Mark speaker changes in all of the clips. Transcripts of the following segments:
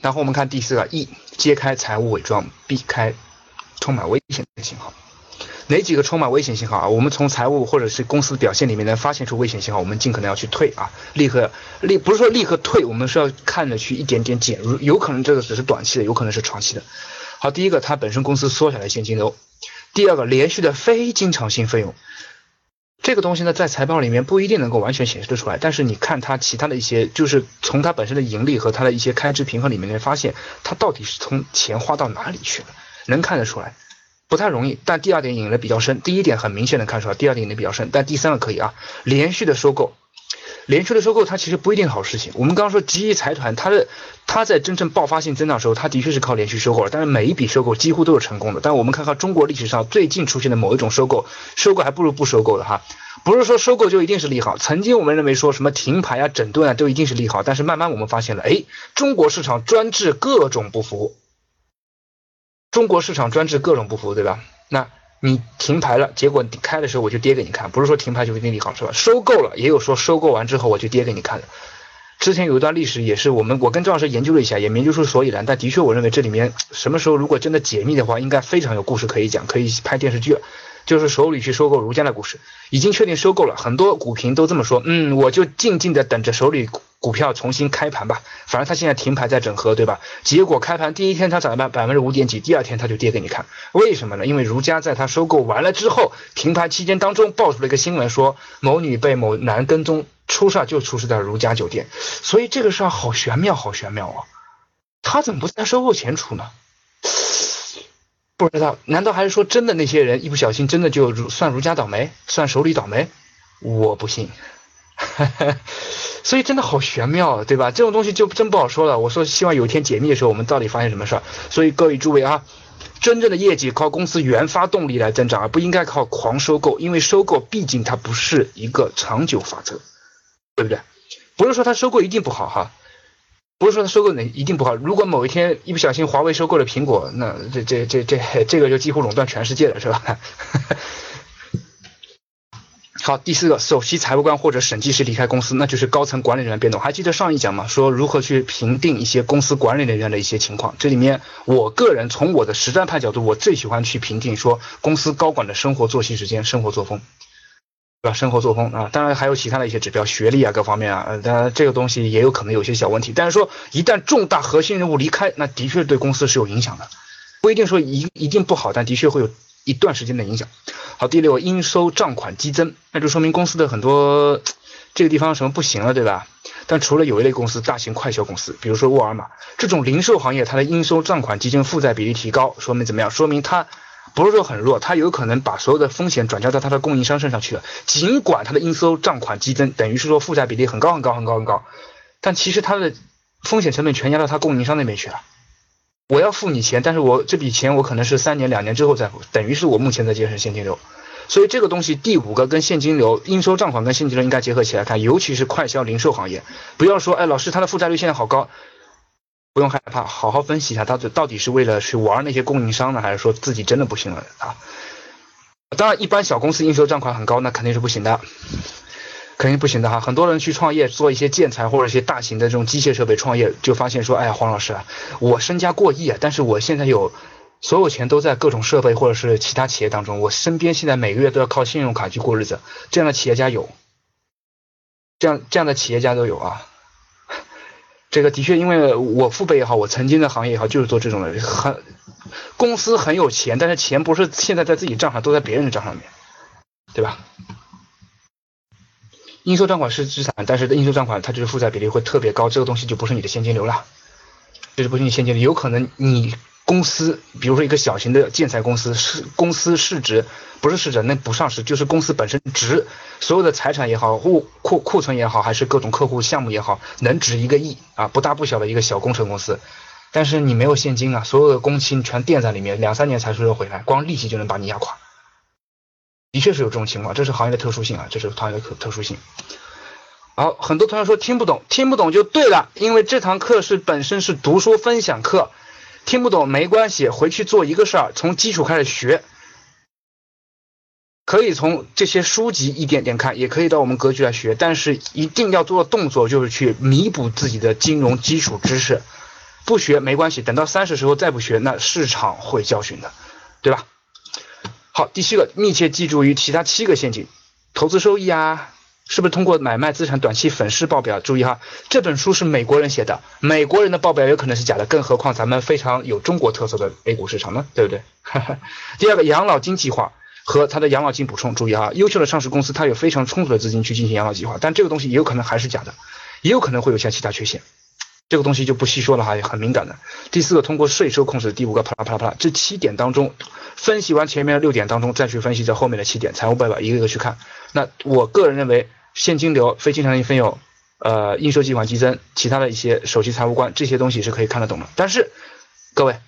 Speaker 1: 然后我们看第四个，E 揭开财务伪装，避开充满危险的信号。哪几个充满危险信号啊？我们从财务或者是公司表现里面能发现出危险信号，我们尽可能要去退啊，立刻立不是说立刻退，我们是要看着去一点点减入，有可能这个只是短期的，有可能是长期的。好，第一个，它本身公司缩小了现金流；第二个，连续的非经常性费用，这个东西呢，在财报里面不一定能够完全显示的出来，但是你看它其他的一些，就是从它本身的盈利和它的一些开支平衡里面，能发现它到底是从钱花到哪里去了，能看得出来。不太容易，但第二点引的比较深。第一点很明显能看出来，第二点引的比较深，但第三个可以啊。连续的收购，连续的收购，它其实不一定好事情。我们刚刚说吉益财团，它的它在真正爆发性增长的时候，它的确是靠连续收购了，但是每一笔收购几乎都是成功的。但我们看看中国历史上最近出现的某一种收购，收购还不如不收购的哈。不是说收购就一定是利好，曾经我们认为说什么停牌啊、整顿啊都一定是利好，但是慢慢我们发现了，哎，中国市场专治各种不服。中国市场专治各种不服，对吧？那你停牌了，结果你开的时候我就跌给你看，不是说停牌就一定利好，是吧？收购了也有说收购完之后我就跌给你看的。之前有一段历史也是我们我跟赵老师研究了一下，也研究出所以然。但的确我认为这里面什么时候如果真的解密的话，应该非常有故事可以讲，可以拍电视剧。就是手里去收购如家的股市，已经确定收购了，很多股评都这么说。嗯，我就静静的等着手里。股票重新开盘吧，反正它现在停牌在整合，对吧？结果开盘第一天它涨了百百分之五点几，第二天它就跌给你看，为什么呢？因为如家在它收购完了之后，停牌期间当中爆出了一个新闻，说某女被某男跟踪，出事就出事在如家酒店，所以这个事儿好玄妙，好玄妙啊！他怎么不在收购前出呢？不知道，难道还是说真的那些人一不小心真的就如算如家倒霉，算手里倒霉？我不信。所以真的好玄妙，对吧？这种东西就真不好说了。我说希望有一天解密的时候，我们到底发现什么事儿？所以各位诸位啊，真正的业绩靠公司原发动力来增长，而不应该靠狂收购，因为收购毕竟它不是一个长久法则，对不对？不是说它收购一定不好哈，不是说它收购哪一定不好。如果某一天一不小心华为收购了苹果，那这这这这这个就几乎垄断全世界了，是吧？好，第四个，首席财务官或者审计师离开公司，那就是高层管理人员变动。还记得上一讲吗？说如何去评定一些公司管理人员的一些情况。这里面，我个人从我的实战派角度，我最喜欢去评定说公司高管的生活作息时间、生活作风，生活作风啊，当然还有其他的一些指标，学历啊，各方面啊，呃，当然这个东西也有可能有些小问题。但是说一旦重大核心人物离开，那的确对公司是有影响的，不一定说一一定不好，但的确会有一段时间的影响。好，第六，应收账款激增，那就说明公司的很多这个地方什么不行了，对吧？但除了有一类公司，大型快销公司，比如说沃尔玛这种零售行业，它的应收账款激增负债比例提高，说明怎么样？说明它不是说很弱，它有可能把所有的风险转交到它的供应商身上去了。尽管它的应收账款激增，等于是说负债比例很高很高很高很高，但其实它的风险成本全压到它供应商那边去了。我要付你钱，但是我这笔钱我可能是三年两年之后再付，等于是我目前在节省现金流，所以这个东西第五个跟现金流、应收账款跟现金流应该结合起来看，尤其是快销零售行业，不要说哎老师他的负债率现在好高，不用害怕，好好分析一下他到底是为了去玩那些供应商呢，还是说自己真的不行了啊？当然，一般小公司应收账款很高，那肯定是不行的。肯定不行的哈，很多人去创业做一些建材或者一些大型的这种机械设备创业，就发现说，哎呀，黄老师啊，我身家过亿啊，但是我现在有所有钱都在各种设备或者是其他企业当中，我身边现在每个月都要靠信用卡去过日子，这样的企业家有，这样这样的企业家都有啊，这个的确，因为我父辈也好，我曾经的行业也好，就是做这种的，很公司很有钱，但是钱不是现在在自己账上，都在别人的账上面，对吧？应收账款是资产，但是应收账款它就是负债比例会特别高，这个东西就不是你的现金流了，就是不是你现金流？有可能你公司，比如说一个小型的建材公司，市公司市值不是市值，那不上市，就是公司本身值，所有的财产也好，库库库存也好，还是各种客户项目也好，能值一个亿啊，不大不小的一个小工程公司，但是你没有现金啊，所有的工期全垫在里面，两三年才收得回来，光利息就能把你压垮。的确是有这种情况，这是行业的特殊性啊，这是行业的特殊性。好，很多同学说听不懂，听不懂就对了，因为这堂课是本身是读书分享课，听不懂没关系，回去做一个事儿，从基础开始学，可以从这些书籍一点点看，也可以到我们格局来学，但是一定要做的动作就是去弥补自己的金融基础知识。不学没关系，等到三十时候再不学，那市场会教训的，对吧？好，第七个，密切记住于其他七个陷阱，投资收益啊。是不是通过买卖资产短期粉饰报表？注意哈，这本书是美国人写的，美国人的报表有可能是假的，更何况咱们非常有中国特色的 A 股市场呢，对不对？第二个，养老金计划和它的养老金补充，注意哈，优秀的上市公司它有非常充足的资金去进行养老计划，但这个东西也有可能还是假的，也有可能会有些其他缺陷，这个东西就不细说了哈，也很敏感的。第四个，通过税收控制。第五个，啪啦啪啦啪啦，这七点当中，分析完前面的六点当中，再去分析这后面的七点，财务报表一个一个去看。那我个人认为。现金流、非经常性费用，呃，应收计款激增，其他的一些首席财务官这些东西是可以看得懂的。但是，各位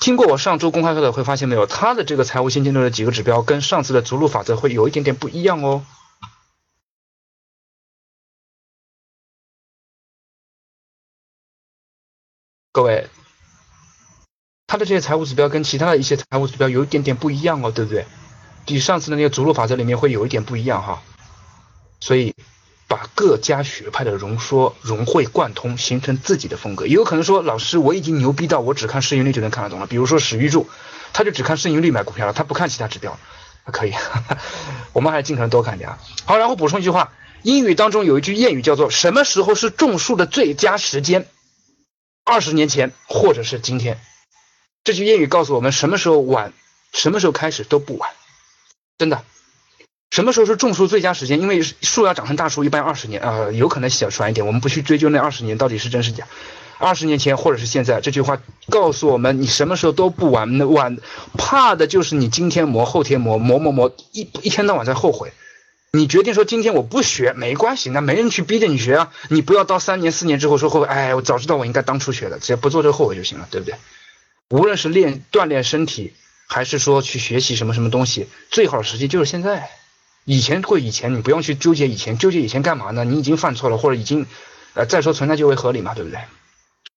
Speaker 1: 听过我上周公开课的会发现没有，他的这个财务现金流的几个指标跟上次的逐鹿法则会有一点点不一样哦。各位，他的这些财务指标跟其他的一些财务指标有一点点不一样哦，对不对？比上次的那个逐鹿法则里面会有一点不一样哈。所以，把各家学派的融说融会贯通，形成自己的风格。也有可能说，老师我已经牛逼到我只看市盈率就能看得懂了。比如说史玉柱，他就只看市盈率买股票了，他不看其他指标。可以，我们还是尽可能多看点啊。好，然后补充一句话，英语当中有一句谚语叫做“什么时候是种树的最佳时间？二十年前或者是今天。”这句谚语告诉我们，什么时候晚，什么时候开始都不晚，真的。什么时候是种树最佳时间？因为树要长成大树，一般二十年啊，有可能小短一点。我们不去追究那二十年到底是真是假。二十年前或者是现在，这句话告诉我们，你什么时候都不晚。晚怕的就是你今天磨，后天磨，磨磨磨，一一天到晚在后悔。你决定说今天我不学没关系，那没人去逼着你学啊。你不要到三年四年之后说后悔，哎，我早知道我应该当初学的，只要不做这个后悔就行了，对不对？无论是练锻炼身体，还是说去学习什么什么东西，最好的时机就是现在。以前过以前，你不用去纠结以前，纠结以前干嘛呢？你已经犯错了，或者已经，呃，再说存在就为合理嘛，对不对？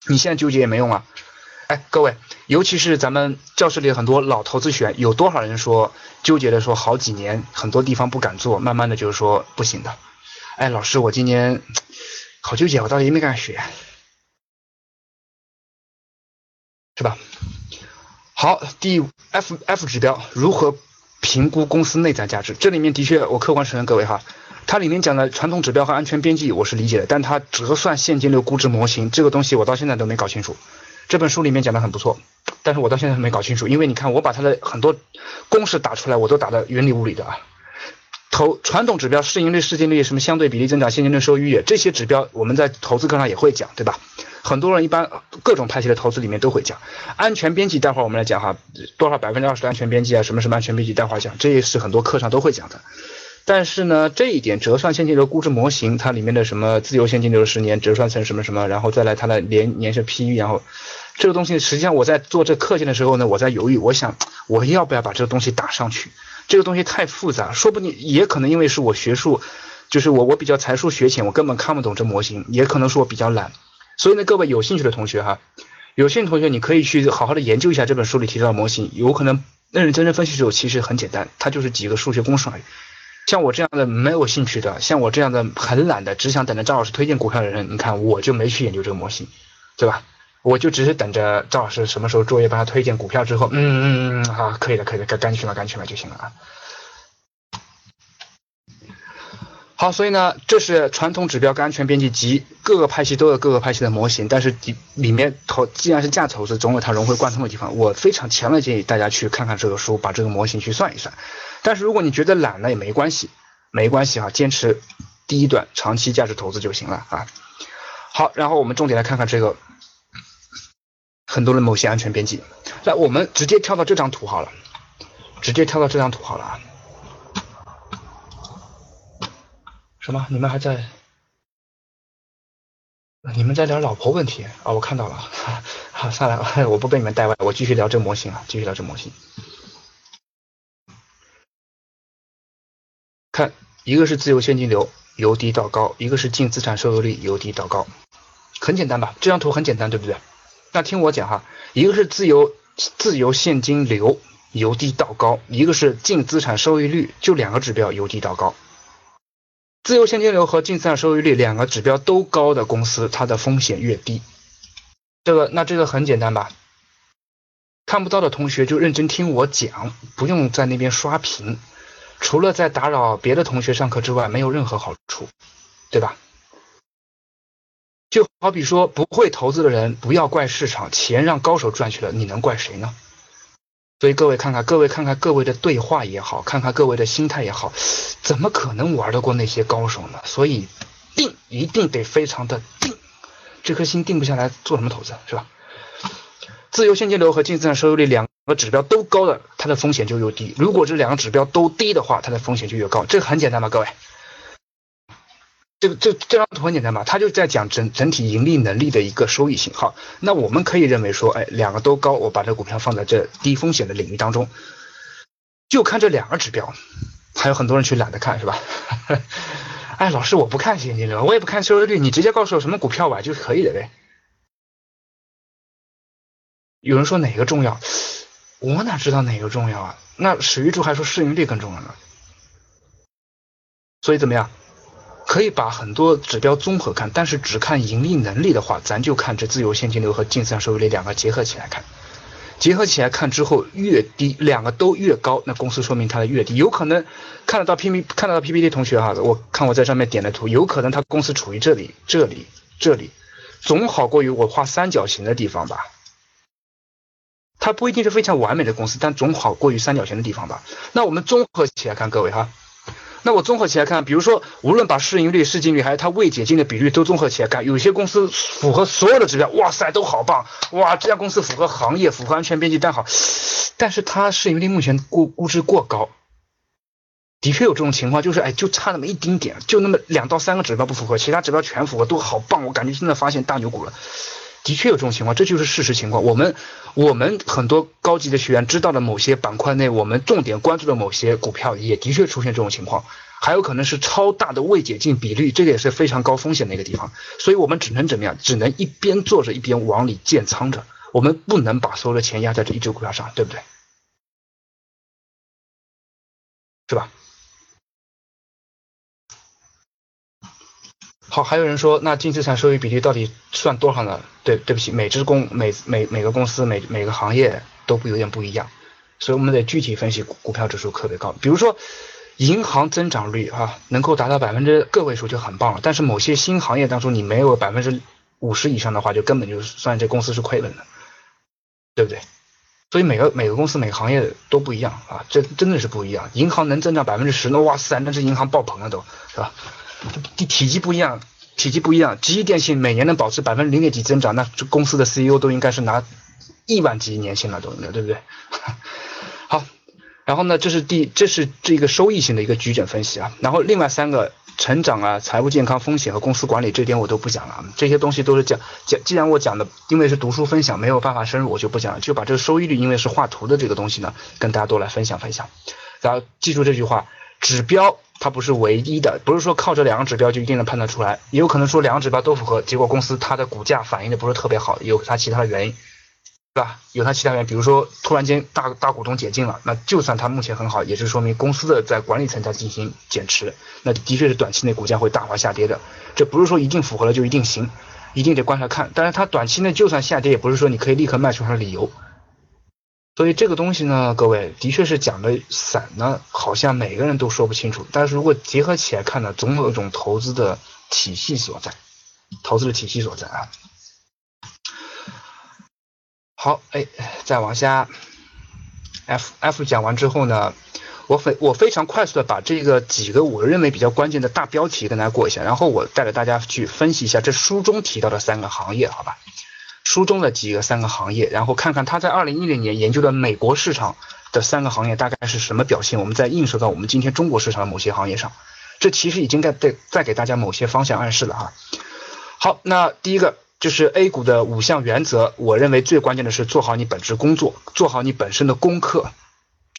Speaker 1: 你现在纠结也没用啊。哎，各位，尤其是咱们教室里很多老投资学员，有多少人说纠结的说好几年，很多地方不敢做，慢慢的就是说不行的。哎，老师，我今年好纠结，我到底应该学，是吧？好，第 F F 指标如何？评估公司内在价值，这里面的确，我客观承认各位哈，它里面讲的传统指标和安全边际我是理解的，但它折算现金流估值模型这个东西我到现在都没搞清楚。这本书里面讲的很不错，但是我到现在还没搞清楚，因为你看我把它的很多公式打出来，我都打的云里雾里的啊。投传统指标市盈率、市净率什么相对比例增长、现金流收益率这些指标，我们在投资课上也会讲，对吧？很多人一般各种派系的投资里面都会讲安全边际，待会儿我们来讲哈，多少百分之二十的安全边际啊，什么什么安全边际，待会儿讲，这也是很多课上都会讲的。但是呢，这一点折算现金流估值模型，它里面的什么自由现金流十年折算成什么什么，然后再来它的年年是 PE，然后这个东西实际上我在做这课件的时候呢，我在犹豫，我想我要不要把这个东西打上去？这个东西太复杂，说不定也可能因为是我学术，就是我我比较才疏学浅，我根本看不懂这模型，也可能是我比较懒。所以呢，各位有兴趣的同学哈，有兴趣同学你可以去好好的研究一下这本书里提到的模型，有可能认认真真分析之后，其实很简单，它就是几个数学公式而已。像我这样的没有兴趣的，像我这样的很懒的，只想等着赵老师推荐股票的人，你看我就没去研究这个模型，对吧？我就只是等着赵老师什么时候作业帮他推荐股票之后，嗯嗯嗯，好，可以了，可以了，赶赶紧去买，赶紧去买就行了啊。好，所以呢，这是传统指标跟安全边际及各个派系都有各个派系的模型，但是里里面投既然是价值投资，总有它融会贯通的地方。我非常强烈建议大家去看看这个书，把这个模型去算一算。但是如果你觉得懒了也没关系，没关系啊，坚持第一段长期价值投资就行了啊。好，然后我们重点来看看这个很多的某些安全边际。来，我们直接跳到这张图好了，直接跳到这张图好了啊。什么？你们还在？你们在聊老婆问题啊？我看到了。好，算了，我不被你们带歪，我继续聊这模型啊，继续聊这模型。看，一个是自由现金流由低到高，一个是净资产收益率由低到高，很简单吧？这张图很简单，对不对？那听我讲哈，一个是自由自由现金流由低到高，一个是净资产收益率，就两个指标由低到高。自由现金流和净资产收益率两个指标都高的公司，它的风险越低。这个那这个很简单吧？看不到的同学就认真听我讲，不用在那边刷屏，除了在打扰别的同学上课之外，没有任何好处，对吧？就好比说，不会投资的人不要怪市场，钱让高手赚去了，你能怪谁呢？所以各位看看，各位看看各位的对话也好，看看各位的心态也好，怎么可能玩得过那些高手呢？所以定一定得非常的定，这颗心定不下来，做什么投资是吧？自由现金流和净资产收益率两个指标都高的，它的风险就越低。如果这两个指标都低的话，它的风险就越高。这个很简单吧，各位？这个这这张图很简单吧？它就在讲整整体盈利能力的一个收益性。好，那我们可以认为说，哎，两个都高，我把这股票放在这低风险的领域当中，就看这两个指标。还有很多人去懒得看，是吧？哎，老师，我不看现金流，我也不看收益率，你直接告诉我什么股票吧就可以了呗。有人说哪个重要？我哪知道哪个重要啊？那史玉柱还说市盈率更重要呢。所以怎么样？可以把很多指标综合看，但是只看盈利能力的话，咱就看这自由现金流和净资产收益率两个结合起来看。结合起来看之后，越低两个都越高，那公司说明它的越低。有可能看得到 P P 看得到 P P T 同学哈，我看我在上面点的图，有可能它公司处于这里、这里、这里，总好过于我画三角形的地方吧。它不一定是非常完美的公司，但总好过于三角形的地方吧。那我们综合起来看，各位哈，那我综合起来看，比如说，无论把市盈率、市净率还是它未解禁的比率都综合起来看，有些公司符合所有的指标，哇塞，都好棒，哇，这家公司符合行业、符合安全边际但好，但是它市盈率目前估估值过高，的确有这种情况，就是哎，就差那么一丁点，就那么两到三个指标不符合，其他指标全符合，都好棒，我感觉真的发现大牛股了。的确有这种情况，这就是事实情况。我们我们很多高级的学员知道的某些板块内，我们重点关注的某些股票，也的确出现这种情况。还有可能是超大的未解禁比率，这个也是非常高风险的一个地方。所以我们只能怎么样？只能一边做着，一边往里建仓着。我们不能把所有的钱压在这一只股票上，对不对？是吧？好，还有人说，那净资产收益比例到底算多少呢？对，对不起，每只公每每每个公司每每个行业都不有点不一样，所以我们得具体分析股票指数特别高。比如说，银行增长率啊能够达到百分之个位数就很棒了，但是某些新行业当中你没有百分之五十以上的话，就根本就算这公司是亏本的，对不对？所以每个每个公司每个行业都不一样啊，这真的是不一样。银行能增长百分之十，那哇塞，那是银行爆棚了都是吧？体体积不一样，体积不一样。吉利电信每年能保持百分之零点几增长，那这公司的 CEO 都应该是拿亿万级年薪了，都应该对不对？好，然后呢，这是第这是这个收益性的一个矩阵分析啊。然后另外三个成长啊、财务健康、风险和公司管理这点我都不讲了，这些东西都是讲讲。既然我讲的，因为是读书分享，没有办法深入，我就不讲了，就把这个收益率，因为是画图的这个东西呢，跟大家都来分享分享。然后记住这句话，指标。它不是唯一的，不是说靠这两个指标就一定能判断出来，也有可能说两个指标都符合，结果公司它的股价反应的不是特别好，有它其他的原因，对吧？有它其他原因，比如说突然间大大股东解禁了，那就算它目前很好，也是说明公司的在管理层在进行减持，那的确是短期内股价会大幅下跌的，这不是说一定符合了就一定行，一定得观察看，但是它短期内就算下跌，也不是说你可以立刻卖出它的理由。所以这个东西呢，各位的确是讲的散呢，好像每个人都说不清楚。但是如果结合起来看呢，总有一种投资的体系所在，投资的体系所在啊。好，哎，再往下，F F 讲完之后呢，我非我非常快速的把这个几个我认为比较关键的大标题跟大家过一下，然后我带着大家去分析一下这书中提到的三个行业，好吧？书中的几个三个行业，然后看看他在二零一零年研究的美国市场的三个行业大概是什么表现，我们再映射到我们今天中国市场的某些行业上，这其实已经在在在给大家某些方向暗示了哈。好，那第一个就是 A 股的五项原则，我认为最关键的是做好你本职工作，做好你本身的功课，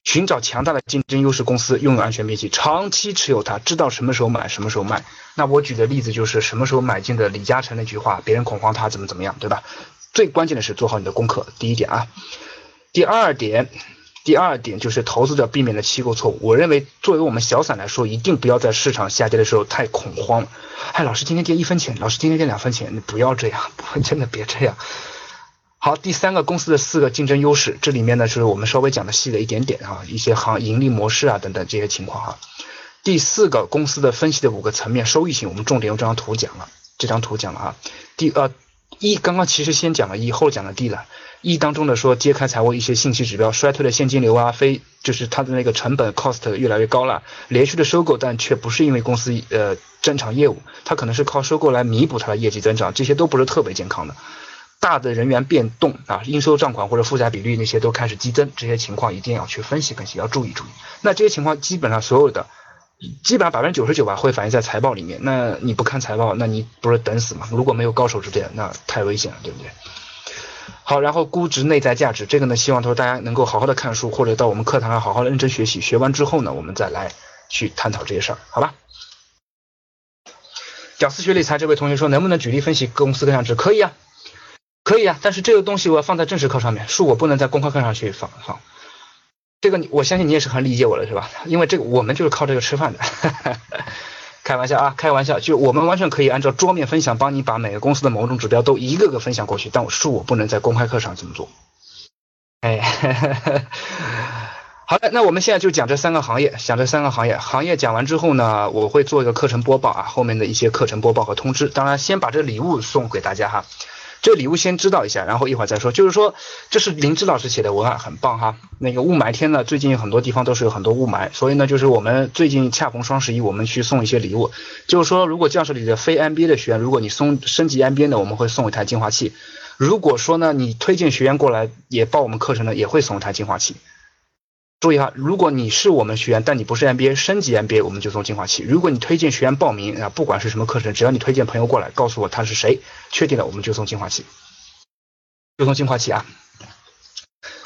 Speaker 1: 寻找强大的竞争优势公司，拥有安全边际，长期持有它，知道什么时候买，什么时候卖。那我举的例子就是什么时候买进的李嘉诚那句话，别人恐慌他怎么怎么样，对吧？最关键的是做好你的功课，第一点啊。第二点，第二点就是投资者避免的期购错误。我认为作为我们小散来说，一定不要在市场下跌的时候太恐慌了。哎，老师今天跌一分钱，老师今天跌两分钱，你不要这样，真的别这样。好，第三个公司的四个竞争优势，这里面呢是我们稍微讲的细了一点点啊，一些行盈利模式啊等等这些情况哈。第四个公司的分析的五个层面，收益性，我们重点用这张图讲了，这张图讲了啊。第呃一，刚刚其实先讲了一，后讲了 D 了。一当中的说揭开财务一些信息指标，衰退的现金流啊，非就是它的那个成本 cost 越来越高了，连续的收购，但却不是因为公司呃正常业务，它可能是靠收购来弥补它的业绩增长，这些都不是特别健康的。大的人员变动啊，应收账款或者负债比率那些都开始激增，这些情况一定要去分析分析，要注意注意。那这些情况基本上所有的。基本上百分之九十九吧会反映在财报里面。那你不看财报，那你不是等死吗？如果没有高手指点，那太危险了，对不对？好，然后估值内在价值，这个呢，希望说大家能够好好的看书，或者到我们课堂上好好的认真学习。学完之后呢，我们再来去探讨这些事儿，好吧？屌丝学理财这位同学说，能不能举例分析公司各项值？可以啊，可以啊，但是这个东西我要放在正式课上面，书我不能在公开课上去放放。这个我相信你也是很理解我的，是吧？因为这个我们就是靠这个吃饭的，开玩笑啊，开玩笑，就我们完全可以按照桌面分享，帮你把每个公司的某种指标都一个个分享过去，但我恕我不能在公开课上这么做。哎，好的，那我们现在就讲这三个行业，讲这三个行业，行业讲完之后呢，我会做一个课程播报啊，后面的一些课程播报和通知，当然先把这礼物送给大家哈。这礼物先知道一下，然后一会儿再说。就是说，这是林芝老师写的文案，很棒哈。那个雾霾天呢，最近很多地方都是有很多雾霾，所以呢，就是我们最近恰逢双十一，我们去送一些礼物。就是说，如果教室里的非 NBA 的学员，如果你送升级 NBA 的，我们会送一台净化器。如果说呢，你推荐学员过来也报我们课程呢，也会送一台净化器。注意哈，如果你是我们学员，但你不是 MBA 升级 MBA，我们就送净化器。如果你推荐学员报名啊，不管是什么课程，只要你推荐朋友过来，告诉我他是谁，确定了我们就送净化器，就送净化器啊。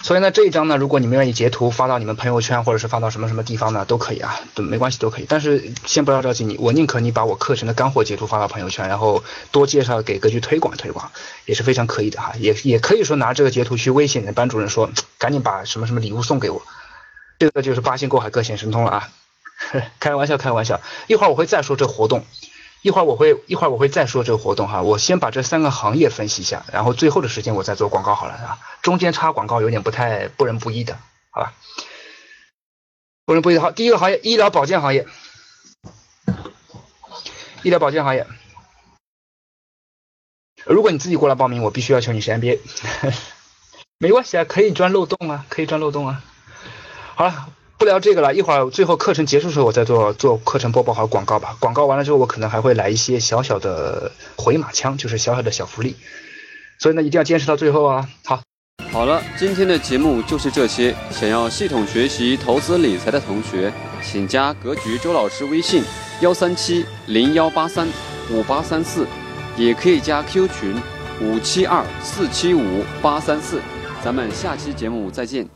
Speaker 1: 所以呢，这一张呢，如果你们愿意截图发到你们朋友圈，或者是发到什么什么地方呢，都可以啊，都没关系，都可以。但是先不要着急，你我宁可你把我课程的干货截图发到朋友圈，然后多介绍给格局推广推广，也是非常可以的哈。也也可以说拿这个截图去威胁你的班主任说，赶紧把什么什么礼物送给我。这个就是八仙过海各显神通了啊！开玩笑，开玩笑。一会儿我会再说这活动，一会儿我会一会儿我会再说这个活动哈。我先把这三个行业分析一下，然后最后的时间我再做广告好了啊。中间插广告有点不太不仁不义的，好吧？不仁不义的好。第一个行业，医疗保健行业，医疗保健行业。如果你自己过来报名，我必须要求你是 MBA，没关系啊，可以钻漏洞啊，可以钻漏洞啊。好了，不聊这个了。一会儿最后课程结束的时候，我再做做课程播报和广告吧。广告完了之后，我可能还会来一些小小的回马枪，就是小小的小福利。所以呢，一定要坚持到最后啊！好，
Speaker 2: 好了，今天的节目就是这些。想要系统学习投资理财的同学，请加格局周老师微信：幺三七零幺八三五八三四，也可以加 Q 群：五七二四七五八三四。咱们下期节目再见。